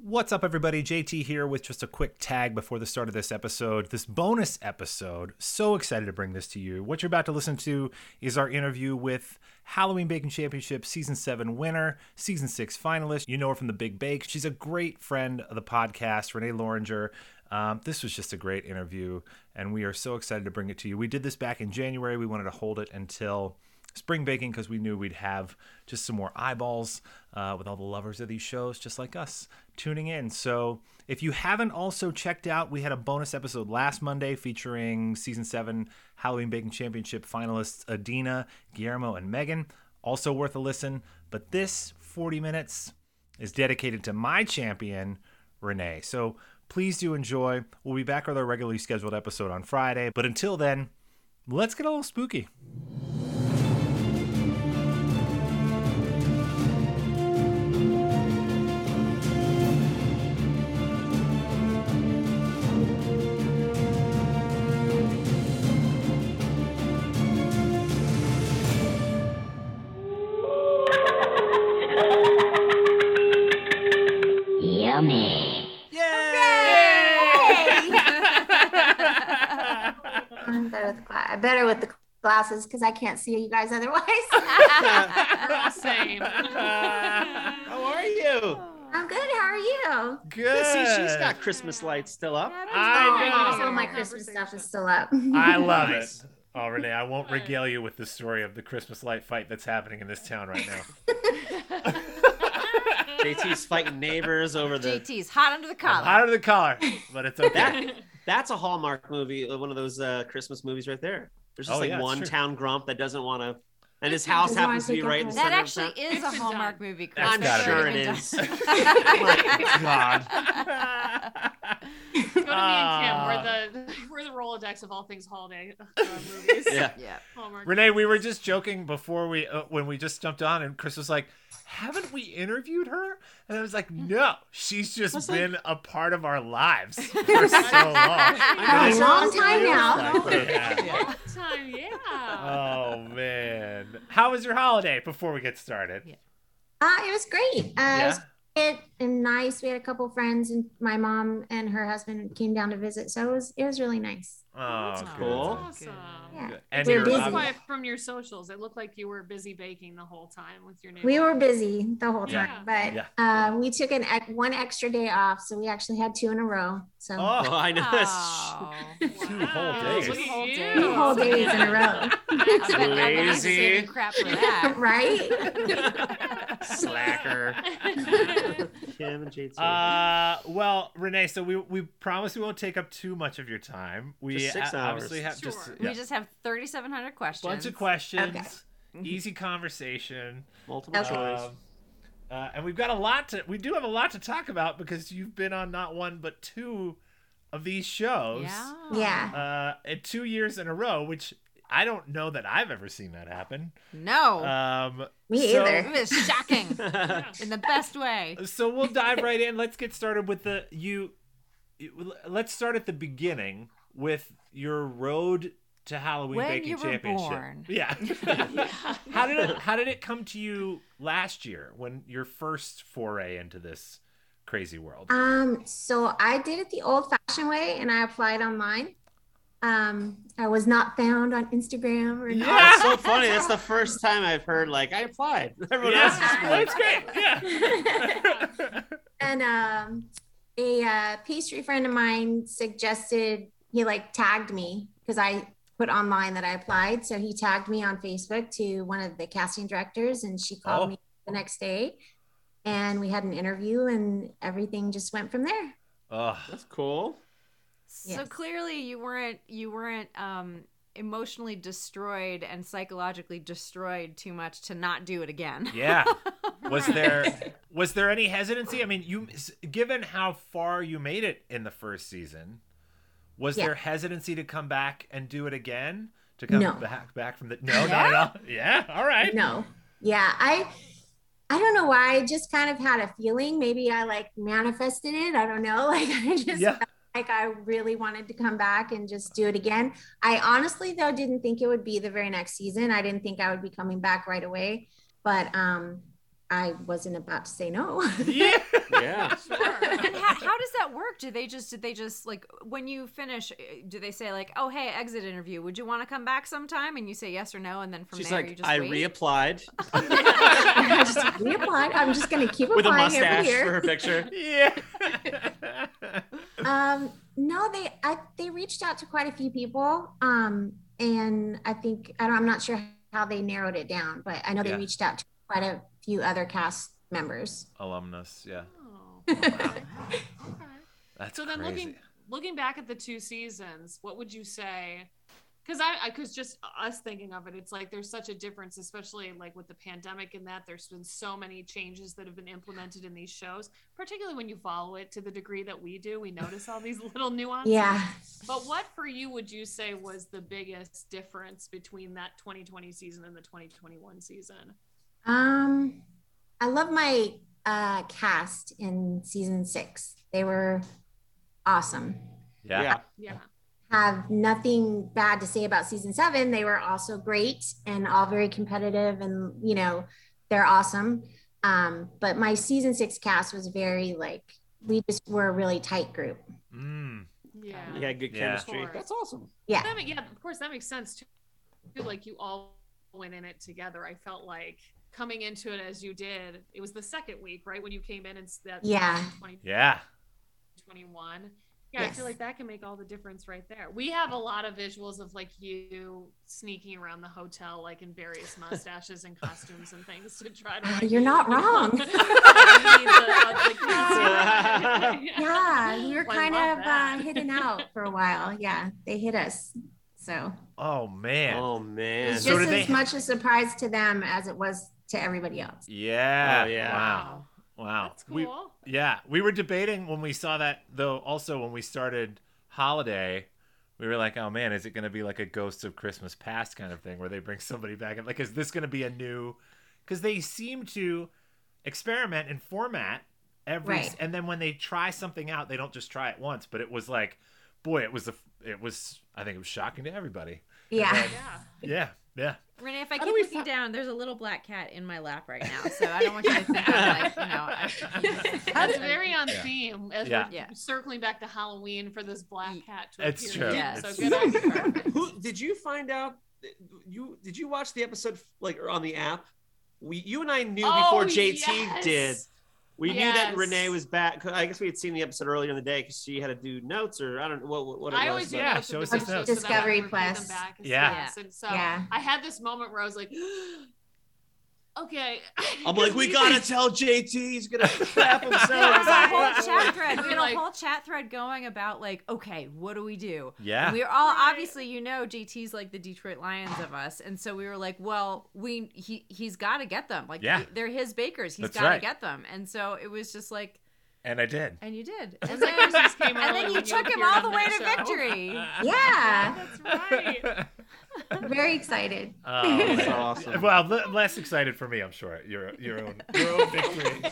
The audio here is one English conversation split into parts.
What's up, everybody? JT here with just a quick tag before the start of this episode. This bonus episode. So excited to bring this to you. What you're about to listen to is our interview with Halloween Baking Championship Season 7 winner, Season 6 finalist. You know her from The Big Bake. She's a great friend of the podcast, Renee Loringer. Um, this was just a great interview, and we are so excited to bring it to you. We did this back in January. We wanted to hold it until spring baking because we knew we'd have just some more eyeballs uh, with all the lovers of these shows, just like us, tuning in. So if you haven't also checked out, we had a bonus episode last Monday featuring season seven Halloween Baking Championship finalists Adina, Guillermo, and Megan. Also worth a listen. But this 40 minutes is dedicated to my champion, Renee. So please do enjoy. We'll be back with our regularly scheduled episode on Friday. But until then, let's get a little spooky. Yummy. I'm better with, gla- better with the glasses because I can't see you guys otherwise. Same. How are you? I'm good. How are you? Good. See, she's got Christmas lights still up. I Oh, know. all my Christmas stuff is still up. I love it. Oh, Renee, I won't regale you with the story of the Christmas light fight that's happening in this town right now. JT's fighting neighbors over the. JT's hot under the collar. hot under the collar, but it's okay. That that's a Hallmark movie, uh, one of those uh, Christmas movies right there. There's just Oh, like yeah, one town grump that doesn't want to, and his house happens to be right in the up that actually of is a Hallmark movie. Chris. I'm sure it is. it Been is. done. God. Go to me and Kim. We're the we're the Rolodex of all things holiday uh, movies. Yeah. yeah. Hallmark. Renee, we were just joking before we uh, when we just jumped on, and Chris was like, "Haven't we interviewed her?" And I was like, "No, she's just was like- been a part of our lives for so long." A long time now. Yeah. Long time, yeah. Oh man, how was your holiday? Before we get started, Uh, it was great. Uh, It yeah. was and nice. We had a couple friends, and my mom and her husband came down to visit, so it was it was really nice. Oh, That's good. cool. Awesome. Yeah. Good. And We're busy. That's from your socials, it looked like you were busy baking the whole time with your neighbor. We were busy the whole Yeah. time, but Yeah. uh, we took an one extra day off, so we actually had two in a row. So Oh, I know. Oh. Two whole days. look at Whole days. two whole days in a row, I bet- I bet he's Lazy. crap for that. right? Slacker. Kim and JT. Uh, well, Renee, so we we promise we won't take up too much of your time. We Just six hours. obviously have just yeah, We just have 3,700 questions. bunch of questions, Okay. easy conversation, Multiple Okay. choice. um, uh, and we've got a lot to. We do have a lot to talk about because you've been on not one but two of these shows. Yeah. Yeah. Uh, in two years in a row, which I don't know that I've ever seen that happen. No. Um, Me so- either. it was shocking in the best way. so we'll dive right in. Let's get started with the you. you- Let's start at the beginning with your road to Halloween When Baking you were Championship. born. Yeah. how did it How did it come to you last year when your first foray into this crazy world? Um, so I did it the old fashioned way and I applied online. Um, I was not found on Instagram or Yeah. That's so funny. That's the first time I've heard like I applied. Everyone else is Yeah, that's great. Yeah. and um a uh, pastry friend of mine suggested he like tagged me because I put online that I applied. So he tagged me on Facebook to one of the casting directors and she called Oh. me the next day and we had an interview and everything just went from there. Oh, That's cool. So clearly you weren't you weren't um emotionally destroyed and psychologically destroyed too much to not do it again. Yeah. Was there was there any hesitancy? I mean, you given how far you made it in the first season, was Yeah. there hesitancy to come back and do it again? To come No. back back from the No, not at all. Yeah, all right. No. Yeah, I I don't know why. I just kind of had a feeling. Maybe I like manifested it. I don't know. Like I just Yeah. Felt like I really wanted to come back and just do it again. I honestly though didn't think it would be the very next season. I didn't think I would be coming back right away. But um I wasn't about to say no. Yeah. Yeah. And how, how does that work? Do they just did they just like when you finish? uh, Do they say like, "Oh, hey, exit interview. Would you want to come back sometime?" And you say yes or no, and then from She's there you like, just I wait? reapplied I just reapplied. I'm just gonna keep with a applying every year. for her picture. Yeah. Um, no, they I they reached out to quite a few people. Um, and I think I don't, I'm not sure how they narrowed it down, but I know they Yeah. reached out to quite a few other cast members. Alumnus. Yeah. Oh. Wow. Okay. That's so then crazy. looking looking back at the two seasons what would you say because i i cause just us thinking of it it's like there's such a difference especially like with the pandemic and that there's been so many changes that have been implemented in these shows particularly when you follow it to the degree that we do we notice all these little nuances Yeah. but what for you would you say was the biggest difference between that 2020 season and the 2021 season Um, I love my uh cast in season six. They were awesome. yeah. Yeah. yeah Have nothing bad to say about season seven. They were also great and all very competitive, and you know, they're awesome. Um, but my season six cast was very like we just were a really tight group. Mm. yeah You had good chemistry. Of course. That's awesome. Yeah. That ma- yeah, of course, that makes sense too. Too, Like you all went in it together. I felt like coming into it as you did. It was the second week, right, when you came in and s- that Yeah. 2021. Yeah. Yeah, I feel like that can make all the difference right there. We have a lot of visuals of like you sneaking around the hotel, like in various mustaches and costumes and things to try to. Ah, Like, You're not wrong. the, Yeah, we were I kind of uh, hidden out for a while. Yeah, they hit us. So Oh man. Oh man. it's So just did as they- much a surprise to them as it was to everybody else. Yeah. Oh, yeah. Wow. Wow. That's cool. We, yeah, we were debating when we saw that though. Also, when we started Holiday, we were like, "Oh man, is it going to be like a Ghosts of Christmas Past kind of thing, where they bring somebody back and like, is this going to be a new?" Because they seem to experiment and format every, Right. and then when they try something out, they don't just try it once. But it was like, boy, it was a, it was. I think it was shocking to everybody. Yeah. then- Yeah. Yeah, yeah. Renee, if I How keep do looking fi- down, there's a little black cat in my lap right now, so I don't want you to think I'm like, you know. I, That's very on Yeah. theme as Yeah. we're Yeah. circling back to Halloween for this black cat to It's appear. true. Yeah. So It's good true. idea. Who did you find out? You did you watch the episode like on the app? We you and I knew oh, before Oh, JT yes. did. We knew that Renee was back. I guess we had seen the episode earlier in the day because she had to do notes or I don't know what what, what it I was. always do Yeah, notes show us the notes. so that Discovery review Plus. them back and Yeah. yes. And so Yeah. I had this moment where I was like, okay. I'm like, we gotta tell JT he's gonna crap There was himself. a whole chat thread. We We're had a whole chat thread going about like, okay, what do we do? Yeah. And we're all Right. obviously, you know, JT's like the Detroit Lions of us, and so we were like, well, we he he's got to get them. Like, Yeah. they're his bakers. He's That's got to right. get them. And so it was just like, And I did. and you did, and then, Christmas came and early then you took him all the way that to show. victory. Yeah. That's right. Very excited. Oh, That's awesome. Well, l- less excited for me, I'm sure. Your your own your own victory.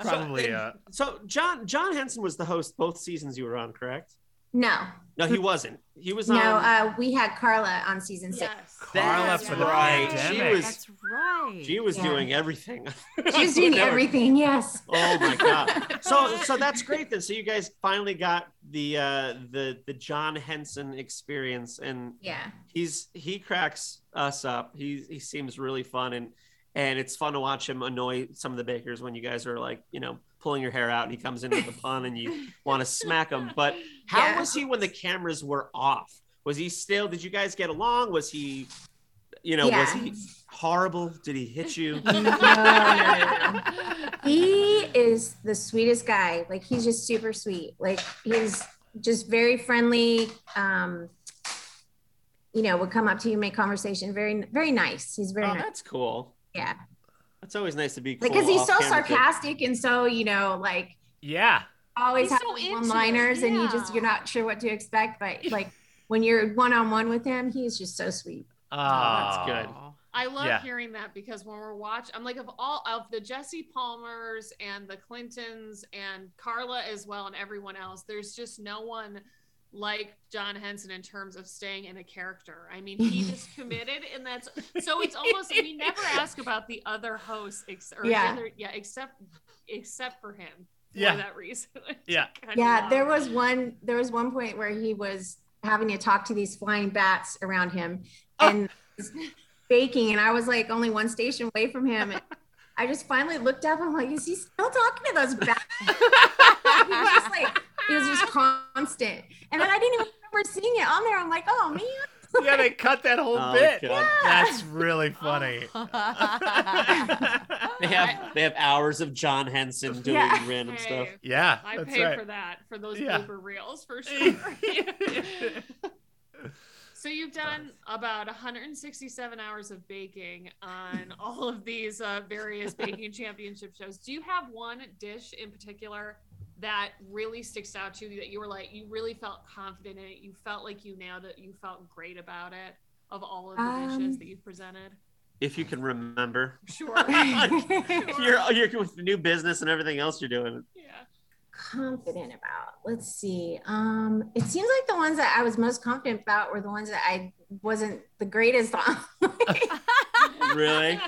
Probably. Uh, So John John Henson was the host both seasons you were on, correct? No, No, he wasn't. He was not. no. on. Uh, we had Carla on season six. Yes. Carla That's for the right. pandemic. She was That's right. she was Yeah. doing everything. She was doing everything. Yes. Oh my god! So so that's great then. So you guys finally got the uh, the the John Henson experience, and Yeah. he's he cracks us up. He he seems really fun, and and it's fun to watch him annoy some of the bakers when you guys are like you know pulling your hair out, and he comes in with a pun, and you want to smack him. But how Yeah. was he when the cameras were off? Was he still? Did you guys get along? Was he? You know, was he horrible? Did he hit you? No, no. He is the sweetest guy. Like he's just super sweet. Like he's just very friendly. Um, you know, would come up to you, make conversation. Very, very nice. He's very Oh, nice. that's cool. Yeah. That's always nice to be cool. Cause he's so off-camera too. sarcastic and so, you know, like yeah. always He's have so into one it, liners and you just, you're not sure what to expect. But like when you're one on one with him, he's just so sweet. Oh, oh that's good. I love Yeah. hearing that because when we're watching, I'm like of all of the Jesse Palmers and the Clintons and Carla as well and everyone else, there's just no one like John Henson in terms of staying in a character. I mean, he is committed, and that's so. It's almost we never ask about the other hosts, ex- or Yeah. other, yeah, except except for him. For Yeah. that reason. Yeah. Kind of Yeah, there was one. There was one point where he was having to talk to these flying bats around him oh. and was baking, and I was like only one station away from him. And I just finally looked up. I'm like, is he still talking to those bats? he was just like, it was just constant. And then I didn't even remember seeing it on there. I'm like, oh man. yeah, they cut that whole Oh, bit. God. That's really funny. They have they have hours of John Henson doing Yeah. random stuff. Yeah, I that's pay right. for that for those Yeah. blooper reels for sure. so you've done about 167 hours of baking on all of these uh, various baking championship shows. Do you have one dish in particular that really sticks out to you that you were like you really felt confident in it, you felt like you nailed it, you felt great about it of all of the Um, dishes that you've presented? If you can remember, Sure. you're you're with the new business and everything else you're doing. yeah. confident about let's see um it seems like the ones that i was most confident about were the ones that i wasn't the greatest on Really?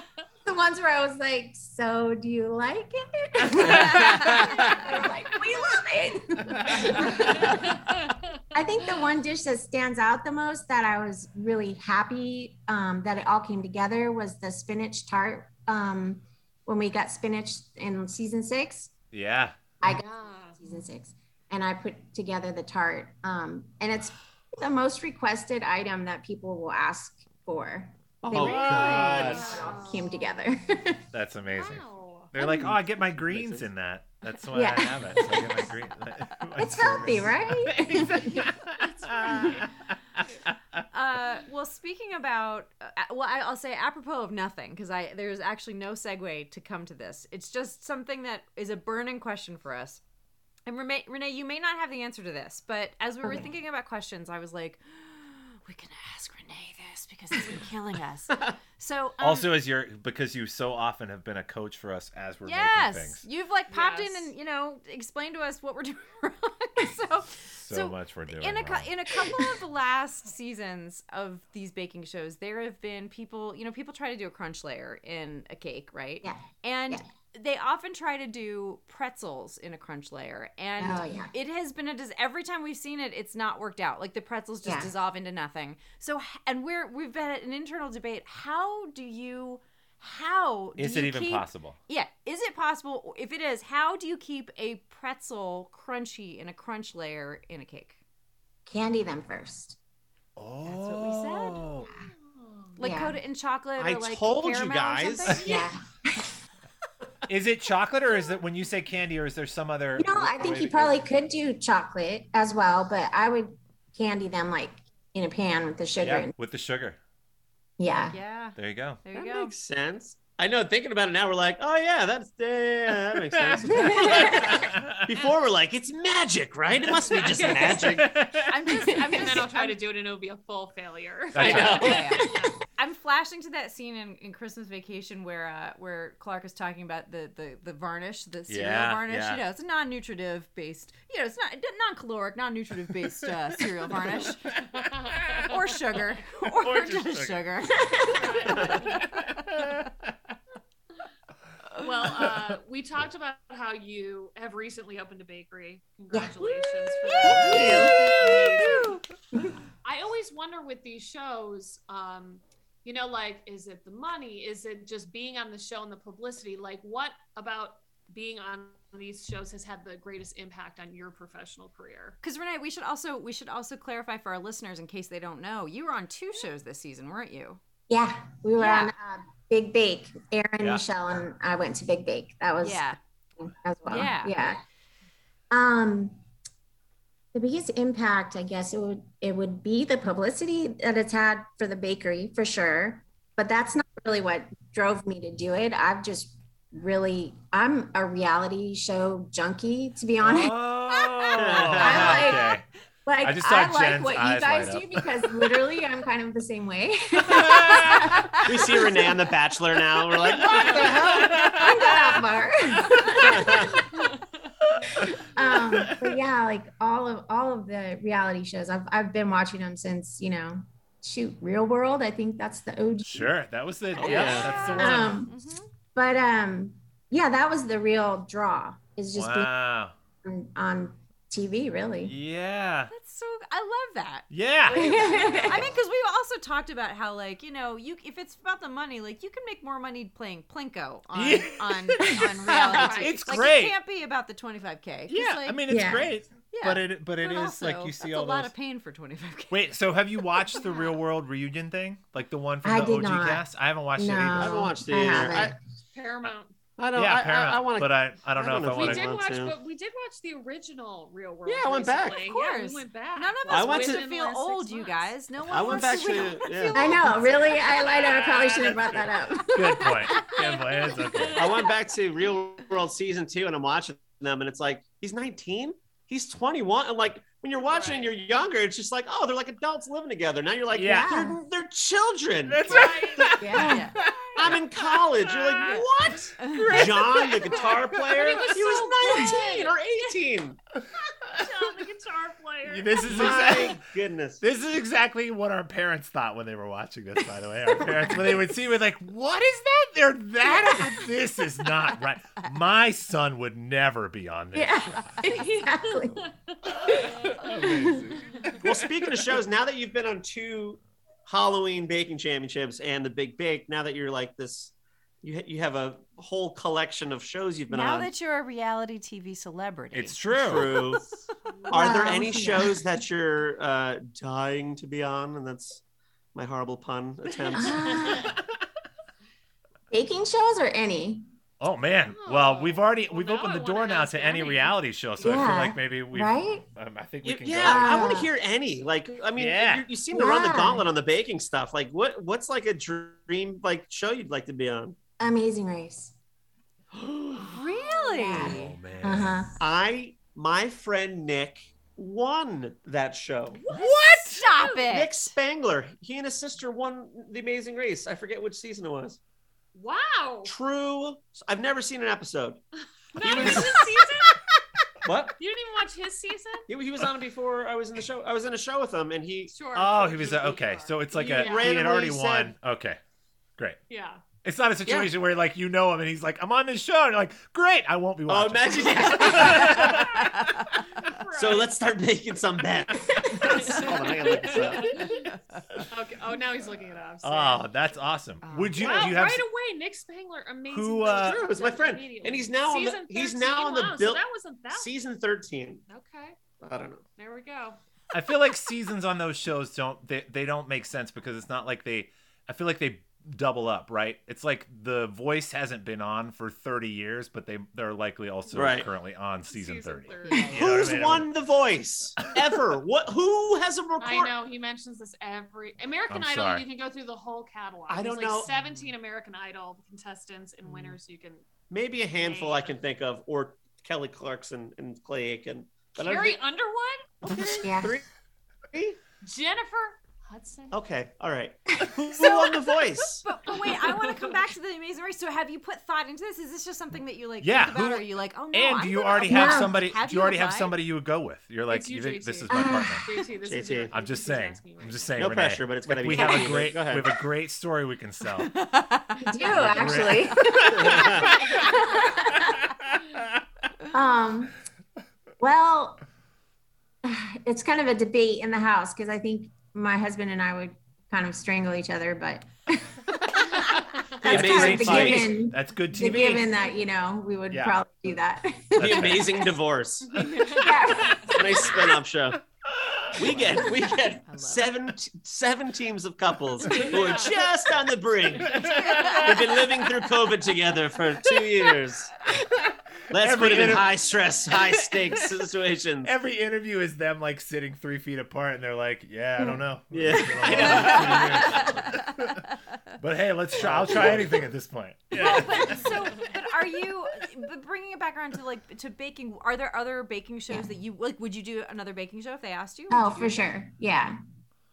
The ones where i was like so do you like it they were like we love it i think the one dish that stands out the most that i was really happy um, that it all came together was the spinach tart um, when we got spinach in season six Yeah. i got Yeah. season six, and I put together the tart. Um, and it's the most requested item that people will ask for. They Oh, really God. like came together. That's amazing. Wow. They're like, oh, I get my greens in that. That's why Yeah. I have it. So I get my green. it's healthy, right? Uh, well, speaking about, uh, well, I, I'll say apropos of nothing because I there's actually no segue to come to this. It's just something that is a burning question for us. And Renee, Renee, you may not have the answer to this, but as we were thinking about questions, I was like, we can ask Renee this because it's been killing us. So um, also, as you're because you so often have been a coach for us as we're making yes, things. you've like popped Yes. in and you know explained to us what we're doing wrong. so So, So, much we're doing. in a wrong. in a couple of the last seasons of these baking shows, there have been people, you know, people try to do a crunch layer in a cake, right? Yeah. And Yeah. They often try to do pretzels in a crunch layer, and Oh, yeah. it has been a dis- every time we've seen it, it's not worked out. Like the pretzels just Yeah. dissolve into nothing. So, and we're we've been at an internal debate. How do you? How do Is you it even keep- possible? yeah. Is it possible? If it is, how do you keep a pretzel crunchy in a crunch layer in a cake? Candy them first. Oh, that's what we said. Like Yeah. coat it in chocolate or I like told you caramel or guys. something? Yeah. Is it chocolate or is it when you say candy or is there some other? You know, I think you to- probably could do chocolate as well, but I would candy them like in a pan with the sugar. Yeah, and with the sugar. Yeah. Yeah. There you go. There you That go. makes sense. I know. Thinking about it now, we're like, oh yeah, that's yeah, that makes sense. Before we're like, it's magic, right? It must be just magic. I'm just I'm And just then I'll try I'm, to do it and it'll be a full failure. I know. Yeah, yeah. I'm flashing to that scene in, in Christmas Vacation where uh, where Clark is talking about the the, the varnish, the cereal Yeah, varnish. yeah. You know, it's a non-nutritive based. You know, it's not non-caloric, non-nutritive based uh, cereal varnish or sugar or, Or just, just sugar. well, uh, we talked about how you have recently opened a bakery. Congratulations for that. I always wonder with these shows, um, you know, like, is it the money? Is it just being on the show and the publicity? Like, what about being on these shows has had the greatest impact on your professional career? Because Renee, we should also we should also clarify for our listeners in case they don't know. You were on two shows this season, weren't you? Yeah. We were Yeah. on uh, Big Bake. Aaron, Yeah. Michelle, and I went to Big Bake. That was Yeah. as well. Yeah. Yeah. Um the biggest impact, I guess, it would it would be the publicity that it's had for the bakery for sure. But that's not really what drove me to do it. I've just really I'm a reality show junkie, to be honest. Oh, I like- okay. Like I just I, like Jen's what you guys do because literally I'm kind of the same way. we see Renee on The Bachelor now. We're like, what the hell? I'm not that far. um, but yeah, like all of all of the reality shows, I've I've been watching them since you know, shoot, Real World. I think that's the OG. Sure, that was the Oh, yeah, yeah. that's the one. Um, Mhm. but um, yeah, that was the real draw. Is just wow. being on, on TV, really. Yeah. That's so. I love that. Yeah. I mean, because we've also talked about how, like, you know, you if it's about the money, like, you can make more money playing plinko on Yeah. on, on reality. It's like, great. It can't be about the twenty five k. Yeah, like, I mean it's Yeah. great, yeah. but it but it But is also, like you see that's all a lot those. of pain for twenty five k. Wait, so have you watched the Real World reunion thing, like the one from I the OG not. cast? I haven't watched it either. I haven't watched it I either. haven't. I, Paramount. I don't. yeah, I, Paramount, I, I want to. but I I don't I know don't if I know if We did watch, to. but we did watch the original Real World. Yeah, I went back. recently. Of Yeah, course. we went back. None of I us went to- to feel In the last old, six you guys. No one I went wants back to, to- feel yeah. I know, really. I lied. I probably should have brought that up. Good point. Good point. Okay. I went back to Real World season two, and I'm watching them, and it's like he's 19, he's 21, and like when you're watching and Right. you're younger, it's just like oh, they're like adults living together. Now you're like Yeah. they're, they're children. That's Right. Yeah. I'm in college. You're like what? John, the guitar player, He was he was so 19 or 18. John, the guitar player. This is My exactly goodness. this is exactly what our parents thought when they were watching this. By the way, our parents when they would see, were like, "What is that? They're that? This is not right. My son would never be on this." Yeah. Exactly. Amazing. well, speaking of shows, now that you've been on two Halloween baking championships and the Big Bake, now that you're like this, you you have a whole collection of shows you've been now on. Now that you're a reality TV celebrity, It's true. True. Are there any shows that you're uh, dying to be on? And that's my horrible pun attempt. Baking shows or any? Oh man. Well, Oh. we've already we've now opened the door now to any Abby. reality show, so I feel like maybe we Right? um, I think we You- can yeah, I want to hear any. Like, I mean, Yeah. you, you seem to run the gauntlet on the baking stuff. Like, what what's like a dream like show you'd like to be on? Amazing Race. really. Oh man. Uh huh. I my friend Nick won that show. What? Stop it. Nick Spangler, he and his sister won The Amazing Race. I forget which season it was. Wow. True. I've never seen an episode. Not even was- his season? What? You didn't even watch his season? He, he was on before I was in the show. I was in a show with him, and he. Sure. Oh, he was sure, uh, okay. So it's like Yeah. a he had Randomly already said- won. Okay, great. Yeah. It's not a situation where like you know him and he's like, "I'm on this show," and you're like, "Great, I won't be watching. Oh, watching." imagine So let's start making some bets. Hold on, I gotta look this up. Okay. Oh, now he's looking it up. so- oh, that's awesome. Oh. Would you? wow, do you have? right away, Nick Spangler, amazing. Who, uh, True, it's my friend, and he's now on the- Season he's now on the wow, bill- So that wasn't that. Season thirteen. Okay, I don't know. there we go. I feel like seasons on those shows don't they, they don't make sense because it's not like they. I feel like they double up, right? It's like the voice hasn't been on for 30 years, but they they're likely also Right. currently on season, 30. You know what I Who's mean? won the voice ever? What? Who has a record? I know he mentions this every American I'm Idol. sorry. You can go through the whole catalog. I don't There's know. like 17 American Idol contestants and hmm. winners. You can. Maybe a handful I can think of, or Kelly Clarkson and Clay Aiken. But I don't Carrie think- Underwood, Yeah. three. Three? Jennifer Hudson. Okay, all right. Who, who So- won the voice? But, but wait, I want to come back to the Amazing Race. So, have you put thought into this? Is this just something that you like Yeah, think about, who- or are you like, oh no? And I'm do you already have No. somebody? Have do you you already have somebody you would go with? You're like, It's you, you JT. this is my Ah. partner? JT, this is JT. your- I'm just saying. asking I'm just saying. No Renee. pressure, but it's gonna be we have a great Go ahead. we have a great story we can sell. I do actually. um, well, it's kind of a debate in the house because I think my husband and I would kind of strangle each other, but That's amazing great the fight. given, That's good TV. the TV. given that you know we would Yeah. probably do that. the amazing divorce. yeah. nice spin-off show. We get we get love seven seven teams of couples who are just on the brink. They've been living through COVID together for two years. Let's Every put them in high stress, high stakes situations. Every interview is them like sitting three feet apart, and they're like, "Yeah, I don't know." Yeah. It's been a long two years. But hey, let's try. I'll try anything at this point. Well, but so, but are you? But bringing it back around to like to baking, are there other baking shows Yeah. that you like? Would you do another baking show if they asked you? Oh, you for do- sure. Yeah.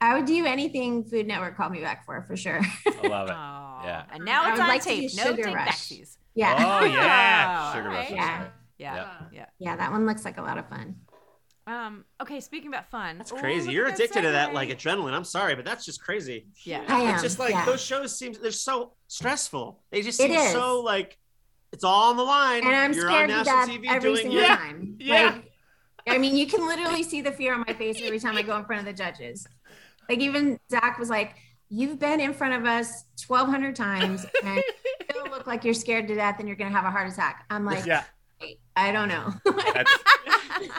I would do anything Food Network called me back for, for sure. I love it. Aw. Yeah. And now it's would on like tape. No Sugar take Rush. backsies. Yeah. Oh yeah, sugar rush. alright. is Yeah. Yeah. Yeah. Yeah. Yeah, that one looks like a lot of fun. Um. Okay. Speaking about fun, That's crazy. look You're at addicted to that like adrenaline. I'm sorry, but that's just crazy. Yeah. I am. It's just like yeah. those shows seem they're so stressful. They just seem so like it's all on the line. and I'm You're scared on to national TV every doing single Yeah. time. Yeah. Like, I mean, you can literally see the fear on my face every time I go in front of the judges. Like even Zac was like, "You've been in front of us 1,200 times, and you still look like you're scared to death, and you're gonna have a heart attack." I'm like, yeah. I don't know.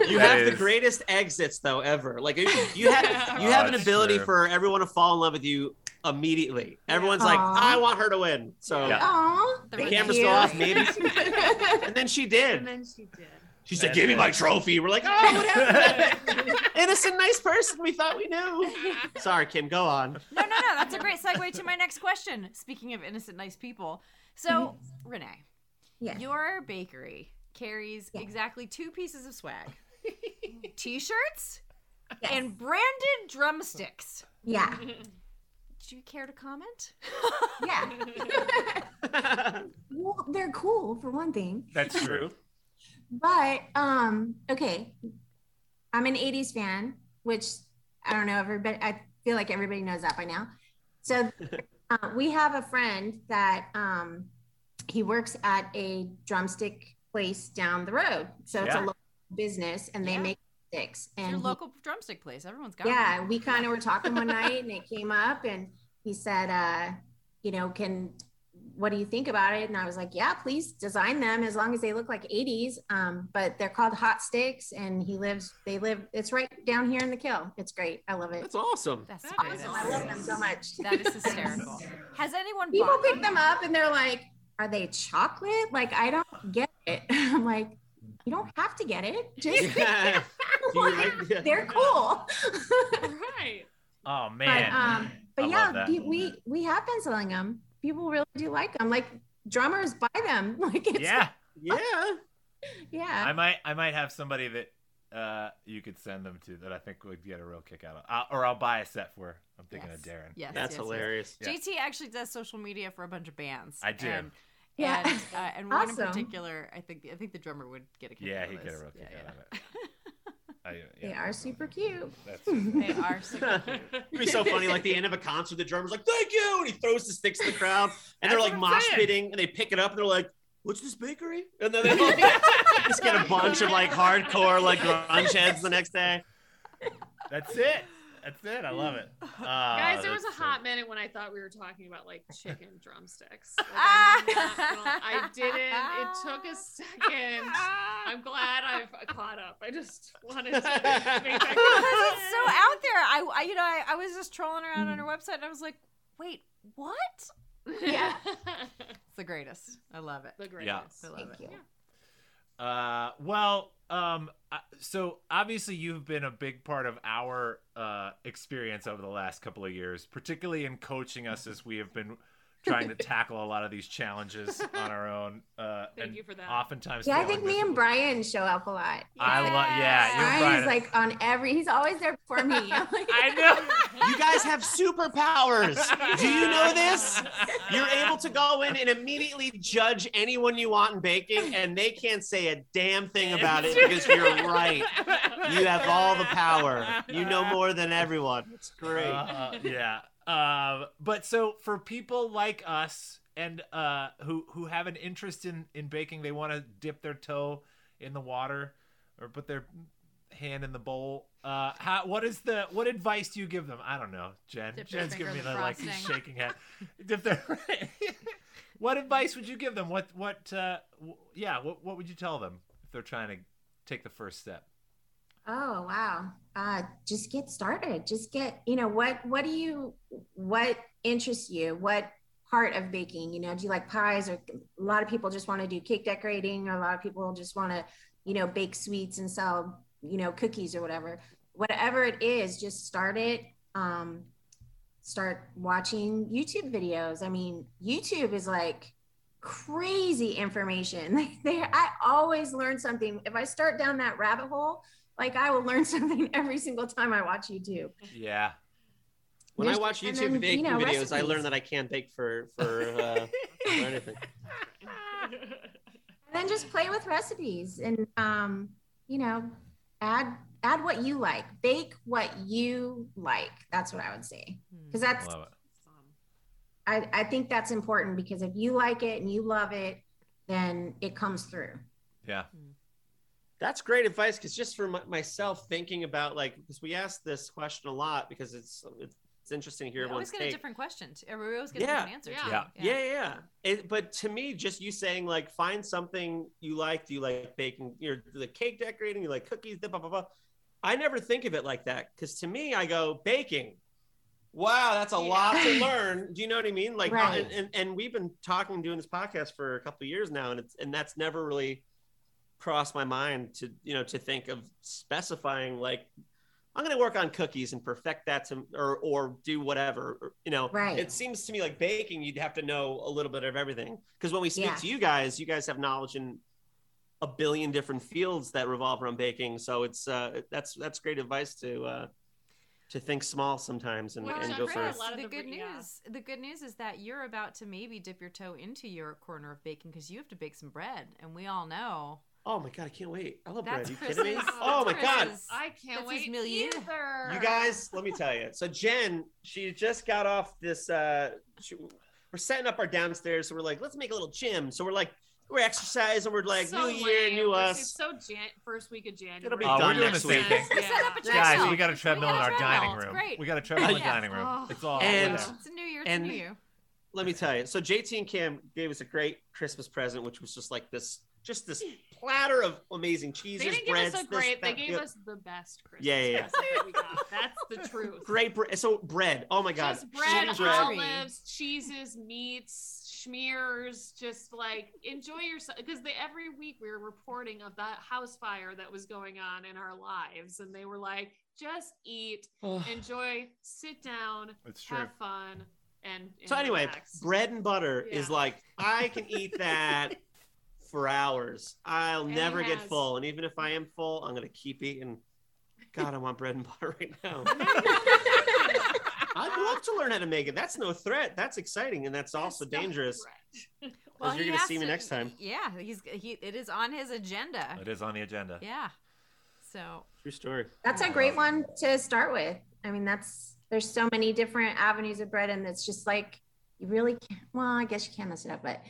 You That have the greatest exits though ever. Like you, you have you Oh, have an ability true. for everyone to fall in love with you immediately. Everyone's like, I want her to win. So Yeah. Aw, The camera's you. still off, maybe. and then she and did. then she did. She said, "Give me my trophy." We're like, "Oh, what happened?" Innocent, nice person. We thought we knew. Sorry, Kim. Go on. No, no, no. That's a great segue to my next question. Speaking of innocent, nice people. So, Renee, Yes. your bakery carries Yeah. exactly two pieces of swag t shirts Yes. and branded drumsticks. yeah, Do you care to comment? yeah. well, they're cool for one thing. that's true. But um, okay, I'm an '80s fan, which I don't know. Everybody, I feel like everybody knows that by now. So uh, we have a friend that um, he works at a drumstick place down the road. So it's a local business, and they Yeah. make sticks. It's And your he- local drumstick place. Everyone's got yeah, one. we kind of were talking one night, and it came up, and he said, uh, you know, can what do you think about it? And I was like, yeah, please design them as long as they look like 80s. Um, but they're called hot sticks, and he lives. They live. It's right down here in the kill. It's great. I love it. That's awesome. That's That great. is I love them so much. That is hysterical. Has anyone People pick them up, and they're like, are they chocolate? Like I don't get it. I'm like, you don't have to get it. Just Yeah. Do you like- they're cool. right. Oh but man. um but yeah we, we we have been selling them people really do like them like drummers buy them like it's yeah. yeah. yeah I might I might have somebody that uh you could send them to that I think would get a real kick out of. Uh, or I'll buy a set for. I'm thinking Yes. of Darren. Yes, That's yes, yes. hilarious. Yeah. JT actually does social media for a bunch of bands. I do. And, Yeah. And, uh, and one in particular, I think I think the drummer would get a kick Yeah, out of it. Yeah, he'd get a real kick Yeah, out yeah. of it. I, yeah, they are super cute That's They are super cute. It'd be so funny, like the end of a concert, the drummer's like, "Thank you," and he throws the sticks to the crowd, and they're like what mosh pitting, and they pick it up, and they're like, "What's this bakery?" And then they just get a bunch of like hardcore like grunge heads the next day. That's it. That's it. I love it. Ah, Guys, there was a that's so- hot minute when I thought we were talking about like chicken drumsticks. Like, I'm not Ah. gonna- I didn't. It took a second. I'm glad I've caught up. I just wanted to make that because it's so out there. I, I you know, I, I was just trolling around on her website and I was like, wait, what? Yeah. It's the greatest. I love it. the greatest. Yeah. greatest. I love thank it. you Uh, well, um, so obviously you've been a big part of our uh, experience over the last couple of years, particularly in coaching us as we have been trying to tackle a lot of these challenges on our own. Uh, Thank and you for that. Oftentimes, yeah i think me and brian show up a lot I love, yeah, you and brian Brian. like on every he's always there for me I'm like, I know. You guys have superpowers. Do you know this? You're able to go in and immediately judge anyone you want in baking, and they can't say a damn thing about it because you're right. You have all the power. You know more than everyone. It's great. Uh, yeah. Um, but so for people like us and uh, who who have an interest in in baking, they want to dip their toe in the water or put their hand in the bowl. Uh, how what is the what advice do you give them? I don't know, Jen. Dip Jen's giving me in the the like shaking head. dip their. what advice would you give them? What what uh, w- yeah? What what would you tell them if they're trying to take the first step? Oh wow. Uh just get started. Just get, you know, what what do you what interests you? What part of baking? You know, do you like pies or a lot of people just want to do cake decorating or a lot of people just want to, you know, bake sweets and sell, you know, cookies or whatever. Whatever it is, just start it. Um start watching YouTube videos. I mean, YouTube is like crazy information. There I always learn something. If I start down that rabbit hole, like I will learn something every single time I watch YouTube. Yeah. When I watch YouTube then, baking you know, videos, I learn that I can't bake for for, uh, for anything. And then just play with recipes and um, you know, add add what you like. Bake what you like. That's what I would say. Because that's Love it. I, I think that's important because if you like it and you love it, then it comes through. Yeah. That's great advice because just for my, myself thinking about like because we asked this question a lot because it's it's, it's interesting to hear We always everyone's get a different question. Too. or We always get Yeah. a different answer. Yeah. too. Yeah. Yeah, yeah. yeah. It, but to me, just you saying like find something you like. Do you like baking? You're the cake decorating. You like cookies. Blah blah blah. blah. I never think of it like that because to me, I go baking. Wow, that's a Yeah. lot to learn. Do you know what I mean? Like, uh, Right. and, and and we've been talking, and doing this podcast for a couple of years now, and it's and that's never really crossed my mind to you know to think of specifying like I'm going to work on cookies and perfect that to or or do whatever. or, you know, Right. it seems to me like baking, you'd have to know a little bit of everything. Because when we speak Yeah. to you guys, you guys have knowledge in a billion different fields that revolve around baking. So it's uh, that's that's great advice to uh, to think small sometimes and, Well, and and go Chris, for a it. lot of the the good br- yeah. news, the good news is that you're about to maybe dip your toe into your corner of baking because you have to bake some bread, and we all know Oh my god, I can't wait! I love That's bread. Are you kidding me? Oh my god! I can't That's his wait milieu. either. You guys, let me tell you. So Jen, she just got off this. Uh, she, we're setting up our downstairs, so we're like, let's make a little gym. So we're like, we're exercising. We're like, So new year, lame. new It's us. so Jan- first week of January. It'll be Oh, we're done doing next week. thing. Set up a Yeah. Guys, we got a treadmill in got a our treadmill. dining room. great. We got a treadmill in the Yeah. dining room. Oh. It's all And- yeah. It's a new year. It's And- a new year. Let me tell you. So JT and Cam gave us a great Christmas present, which was just like this, just this platter of amazing cheeses, They didn't give breads. us a this, great. They that, gave yeah. us the best Christmas Yeah, yeah, yeah. present that we got. That's the truth. great bread. So bread. Oh my god, Just bread, bread. olives, cheeses, meats, schmears. Just like enjoy yourself because every week we were reporting of that house fire that was going on in our lives, and they were like, just eat, enjoy, sit down, It's true. have fun, and, and So anyway, relax. bread and butter is like I can eat that for hours. I'll And never get full, and even if I am full, I'm gonna keep eating. God, I want bread and butter right now. I'd love to learn how to make it. That's no threat. That's exciting, and that's also That's dangerous. bread. Because you're gonna has see me next time. Yeah, he's he. It is on his agenda. It is on the agenda. Yeah. So True story. That's a great one to start with. I mean, that's there's so many different avenues of bread, and it's just like you really can't. Well, I guess you can mess it up, but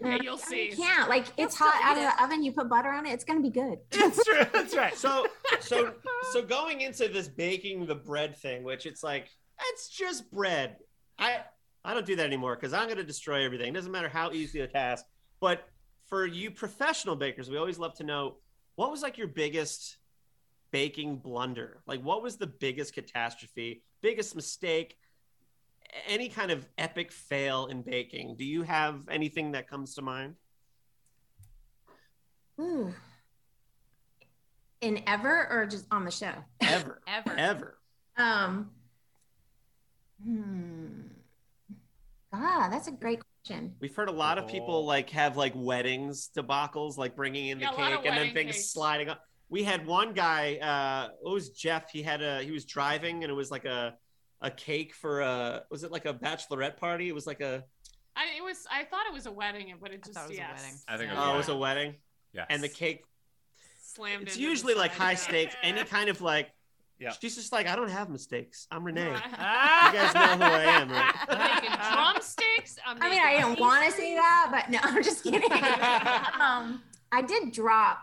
Yeah, you'll You see. can't. Like it's still hot out of the oven. You put butter on it. It's gonna be good. That's true. That's right. So, so, so going into this baking the bread thing, which it's like it's just bread. I I don't do that anymore because I'm going to destroy everything. It doesn't matter how easy the task. But for you professional bakers, we always love to know what was like your biggest baking blunder. Like, what was the biggest catastrophe, biggest mistake, any kind of epic fail in baking? Do you have anything that comes to mind? Ooh. In ever or just on the show? Ever, ever. ever. Um. Hmm. Ah, that's a great question. We've heard a lot of people Oh. like have like weddings debacles, like bringing in the Yeah, cake and then things cakes. sliding up. We had one guy, uh, it was Jeff. He had a he was driving and it was like a a cake for a was it like a bachelorette party? It was like a I it was. I thought it was a wedding, but it just thought it was a wedding. I think it was oh, it was a wedding, Yes. and the cake. slammed. It's usually like high stakes. Any kind of like, Yeah. she's just like I don't have mistakes. I'm Renee. You guys know who I am, right? I'm making drumsticks. I'm I mean, I didn't want to say that, but no, I'm just kidding. um, I did drop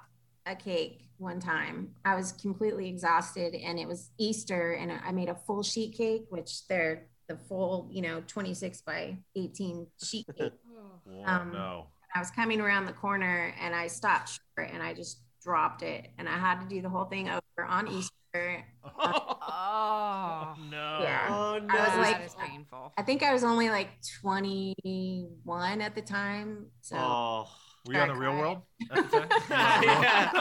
a cake one time. I was completely exhausted, and it was Easter, and I made a full sheet cake, which they're the full, you know, 26 by 18 sheet cake. Oh. Oh, um, no. I was coming around the corner, and I stopped short, and I just dropped it, and I had to do the whole thing over on Easter. Oh. no. Yeah. Oh I no! was that like- is painful. I think I was only like 21 at the time, so. oh. Were you on the real world at the time? Yeah.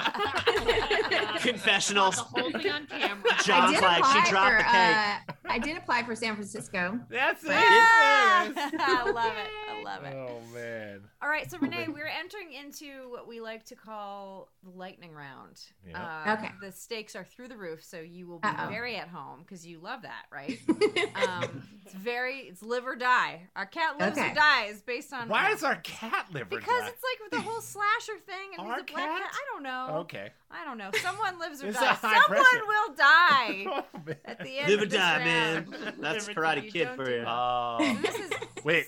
Confessional. The whole thing on camera. John's I did like, she apply dropped for, the cake. Uh, I did apply for San Francisco. That's it. I love it. I love love it. Oh man. All right, so Renee, we're entering into what we like to call the lightning round. Yeah. Uh, Okay. The stakes are through the roof, so you will be Uh-oh. very at home because you love that, right? um, it's very, it's live or die. Our cat lives Okay. or dies based on Why is our cat live or because die? it's like with the whole slasher thing. And Our he's a black cat. cat? I don't know. Okay. I don't know. Someone lives or This dies. Someone pressure. will die Oh, at the end Live of or this die, round. man. That's Live Karate Kid for you. that. Oh. This is Wait.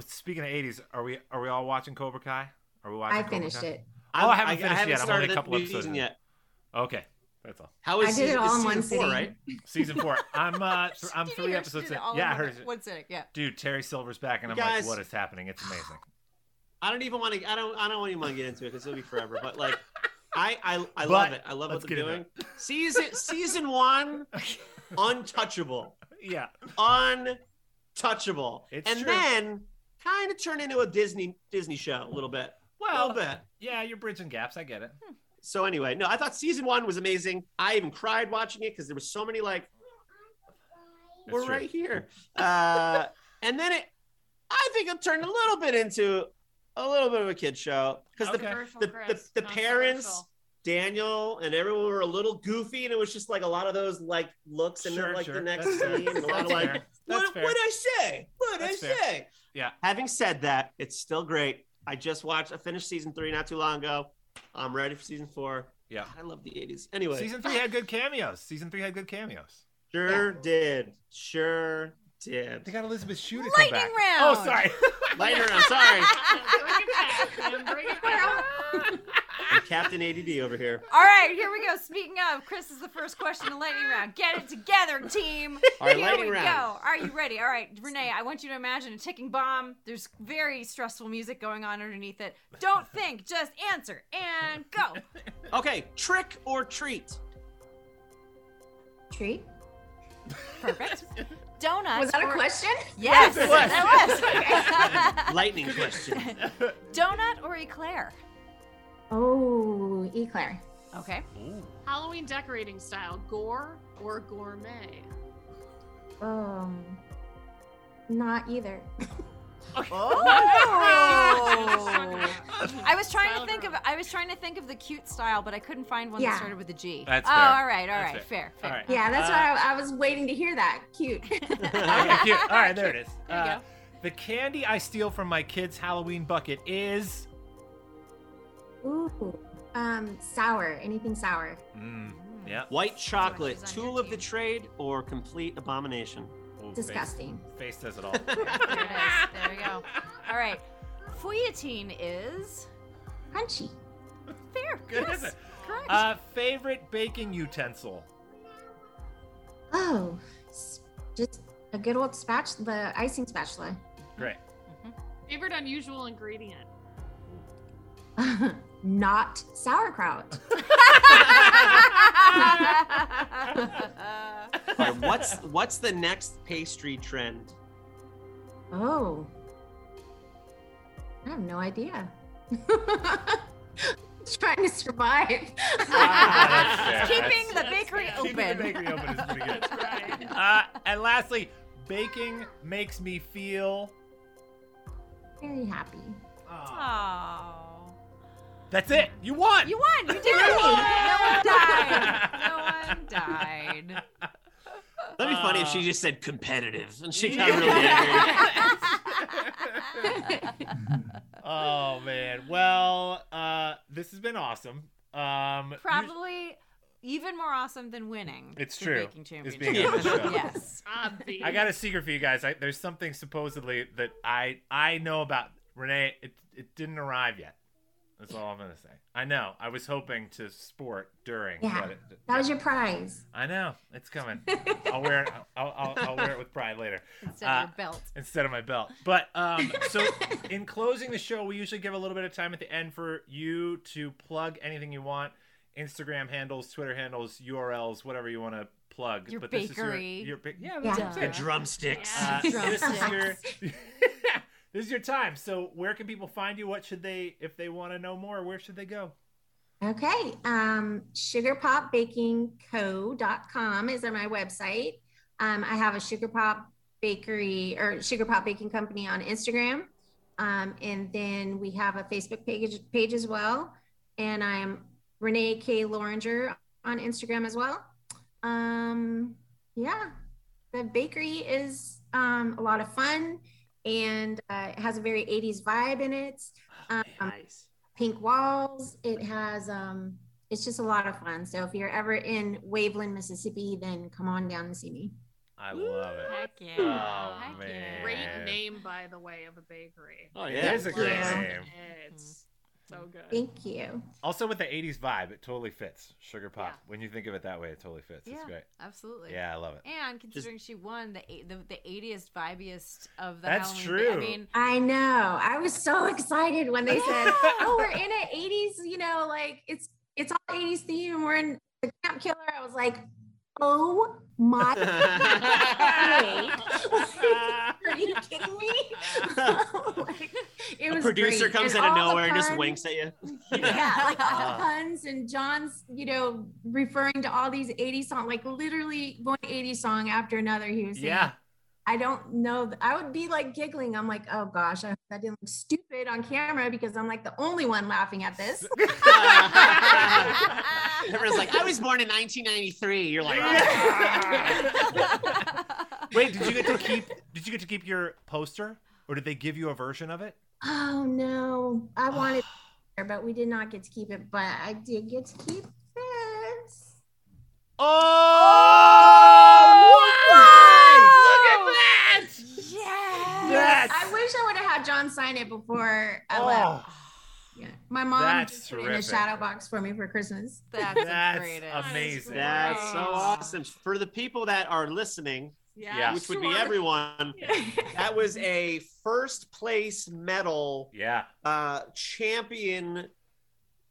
Speaking of 80s, are we are we all watching Cobra Kai? Are we watching I Cobra finished Kai? it. Oh, I haven't finished yet. I'm only a couple new episodes season in. yet. Okay. That's all. How is I did it season, all in one season four, right? Season four. I'm uh th- I'm three hear episodes in. Yeah, I heard one- it. One sitting, yeah. Dude, Terry Silver's back, and I'm Guys- like, what is happening? It's amazing. I don't even want to. I don't. I don't even want to get into it because it'll be forever. But like, I I, I But love it. I love what they're doing. Season season one, untouchable, yeah. untouchable, It's and true. then kind of turned into a Disney Disney show a little bit. a Well, little bit. yeah, you're bridging gaps. I get it. So anyway, no, I thought season one was amazing. I even cried watching it because there was so many like That's we're true. right here. Uh, and then it, I think it turned a little bit into a little bit of a kid show because the, Controversial, the, the, the parents, Daniel and everyone were a little goofy, and it was just like a lot of those like looks, and Sure, then like sure. the next That's scene, and a lot of like, fair. What fair. what I say? What I fair. say? Yeah. Having said that, it's still great. I just watched. I finished season three not too long ago. I'm ready for season four. Yeah. I love the 80s. Anyway, Season three had good cameos. Season three had good cameos. sure did. Sure did. They got Elizabeth Shue to Lightning come back. round. Oh, sorry. Lightning round. Sorry. Bring it back, man. Bring it back. I'm Captain ADD over here. All right, here we go. Speaking of, Chris is the first question in lightning round. Get it together, team. All right, here lightning we round. go. Are you ready? All right, Renee, I want you to imagine a ticking bomb. There's very stressful music going on underneath it. Don't think, just answer and go. Okay, trick or treat? Treat. Perfect. Donuts. Was that a or- question? Yes, Yes, that was. Lightning question. Donut or eclair? Oh, eclair. Okay. Ooh. Halloween decorating style, gore or gourmet? Um, not either. Oh. I was trying to Style think of. I was trying to think of the cute style, but I couldn't find one that started with a G. That's oh, fair. all right, all That's right, fair. fair, fair. All right. Yeah, that's Uh, why I, I was waiting to hear that. Cute. Okay, cute. All right, there it is. There you Uh, go. the candy I steal from my kid's Halloween bucket is. Ooh. Um, sour. Anything sour. Mm, yeah. White chocolate, she's on your tool of the trade or complete abomination? Ooh, Disgusting. Face, says it all. There it is. There we go. All right. Feuilletine is Crunchy. fair. Good, yes, isn't it? correct. Uh, favorite baking utensil. Oh, just a good old spatula, the icing spatula. Great. Favorite unusual ingredient? Not sauerkraut. All right, what's what's the next pastry trend? Oh. I have no idea. Trying to survive. Ah. Keeping the bakery open. Keeping the bakery open is pretty good. That's right. Uh, and lastly, baking makes me feel. Very happy. Oh. That's it. You won. You won. You did it. No one died. No one died. That'd be funny if she just said competitive and she got really angry. oh man. Well, uh, this has been awesome. Um, you- Probably even more awesome than winning. It's the true. Baking It's being on the show. yes. Obvi. I got a secret for you guys. I, there's something supposedly that I I know about Renee. It it didn't arrive yet. That's all I'm gonna say. I know. I was hoping to sport during. Yeah, but it, That was your prize. I know it's coming. I'll wear it. I'll, I'll, I'll wear it with pride later Instead Uh, of your belt. instead of my belt. But um, so in closing the show, we usually give a little bit of time at the end for you to plug anything you want. Instagram handles, Twitter handles, URLs, whatever you want to plug. Your but this bakery. is your, your ba- yeah, Yeah. that's what I'm the saying. drumsticks. Uh, this is your Drumsticks. this is your time. So where can people find you? What should they if they want to know more? Where should they go? Okay. Um, sugarpopbakingco.com is my website. Um, I have a Sugar Pop Bakery or Sugar Pop Baking Company on Instagram. Um, and then we have a Facebook page page as well. And I'm Renee K. Loringer on Instagram as well. Um, yeah, the bakery is um, a lot of fun and uh, it has a very 80s vibe in it. Um, nice. pink walls. It has um it's just a lot of fun. So if you're ever in Waveland, Mississippi, then come on down and see me. I love it. Heck yeah. Oh, Heck man. yeah. Great name, by the way, of a bakery. Oh yeah, It is a great Yeah. name. It's so mm. good. Thank you. Also with the 80s vibe, it totally fits. Sugar Pop. Yeah. When you think of it that way, it totally fits. It's great. Absolutely. Yeah, I love it. And considering she won the, eight- the the 80th vibiest of the That's Halloween ba- true. I mean, I know. I was so excited when they said, "Oh, we're in an '80s," you know, like it's it's all '80s theme. We're in the Camp Killer. I was like, "Oh my!" Are you kidding me? Like, it A was producer great. comes And out of all the nowhere and just winks at you. yeah, like all Ah. the puns and John's, you know, referring to all these 80s songs, like literally one 80s song after another. He was saying, Yeah. I don't know. I would be like giggling. I'm like, oh gosh, I hope that didn't look stupid on camera because I'm like the only one laughing at this. Everyone's like, I was born in 1993. You're like, Wait, did you get to keep did you get to keep your poster? Or did they give you a version of it? Oh no, I wanted, but we did not get to keep it. But I did get to keep this. Oh! Look at that! yeah. That's- I wish I would have had John sign it before I Oh, left. Yeah, my mom That's just put it in a shadow box for me for Christmas. That's, That's amazing. That's so awesome. For the people that are listening, Yeah, Yeah. which would be sure. everyone, that was a first place medal yeah. uh, champion.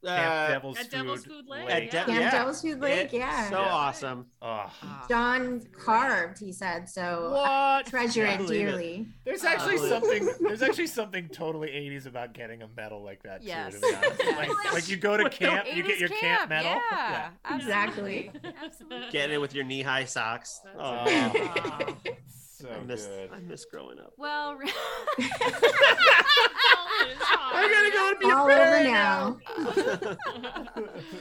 Camp Uh, Devil's At Food. Devil's Food Lake. At Yeah. De- Camp yeah. Devil's Food Lake, it- yeah. So Yeah. awesome. Oh. John carved, he said. So What? treasure I it believe it. dearly. There's Uh, actually believe something. There's actually something totally 80s about getting a medal like that. Yes. Too, to. Yes. Like, like you go to camp, you get your camp, medal. Yeah, Exactly. absolutely. Absolutely. Getting it with your knee high socks. That's Oh, so I miss good. I miss growing up. Well, I gotta go and be a All over parent now.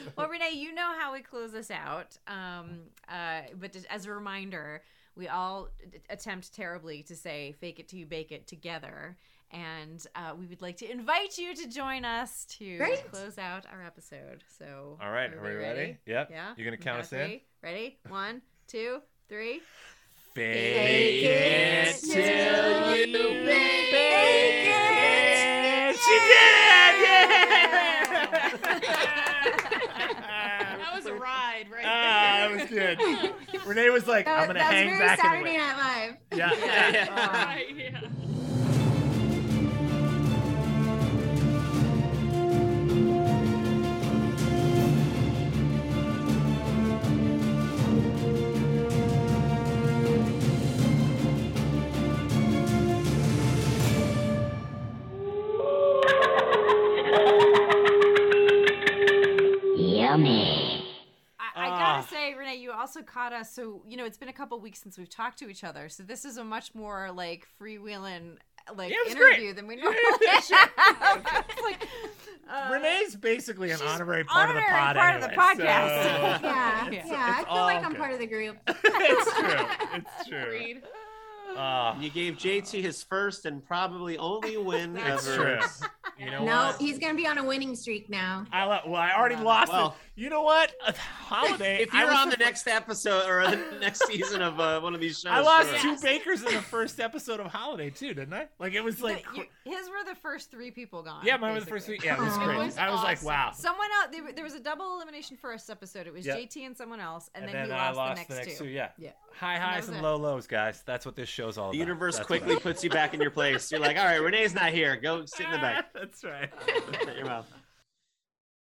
well, Renee, you know how we close this out. Um, uh, but as a reminder, we all attempt terribly to say "fake it till you bake it" together, and uh, we would like to invite you to join us to Great. close out our episode. So, All right, are we everybody ready? Yep. Yeah. You're gonna count us in. three. Ready? One, two, three. Fake it till till you you bake bake it. it. She did it! Yeah! That was a ride, right? Ah, that was good. Renee was like, That, "I'm gonna that was hang very back and Saturday wait." Night Live. Yeah, Yeah, yeah. yeah. Right, yeah. Also caught us. So you know, it's been a couple weeks since we've talked to each other. So this is a much more like freewheeling like Yeah, it was great. interview than we normally Yeah, sure. have. Like, uh, Renee's basically an honorary part of the pod. part of the podcast. so- Yeah, It's- yeah. I feel like all I'm good. part of the group. it's true. It's true. Agreed. Ah, You gave JT his first and probably only win it's ever. true. You know No, what? he's gonna be on a winning streak now. I lo- well, I already lost Well- it. You know what? Holiday. If you're on the next episode or the next season of uh, one of these shows, I lost sure. two Yes. bakers in the first episode of Holiday too, didn't I? Like it was like, you- his were the first three people gone. yeah, mine was the first basically. week. Yeah, it was Aw. great. It was I was like, wow. Someone else. There, there was a double elimination first episode. It was Yep. JT and someone else, and, And, then, then we I lost, lost the next, two. Yeah. Yeah. High highs was and low lows, guys. That's what this show's all The about. universe That's quickly puts you back in your place. You're like, all right, Renee's not here. Go sit in the back. That's right. Shut your mouth.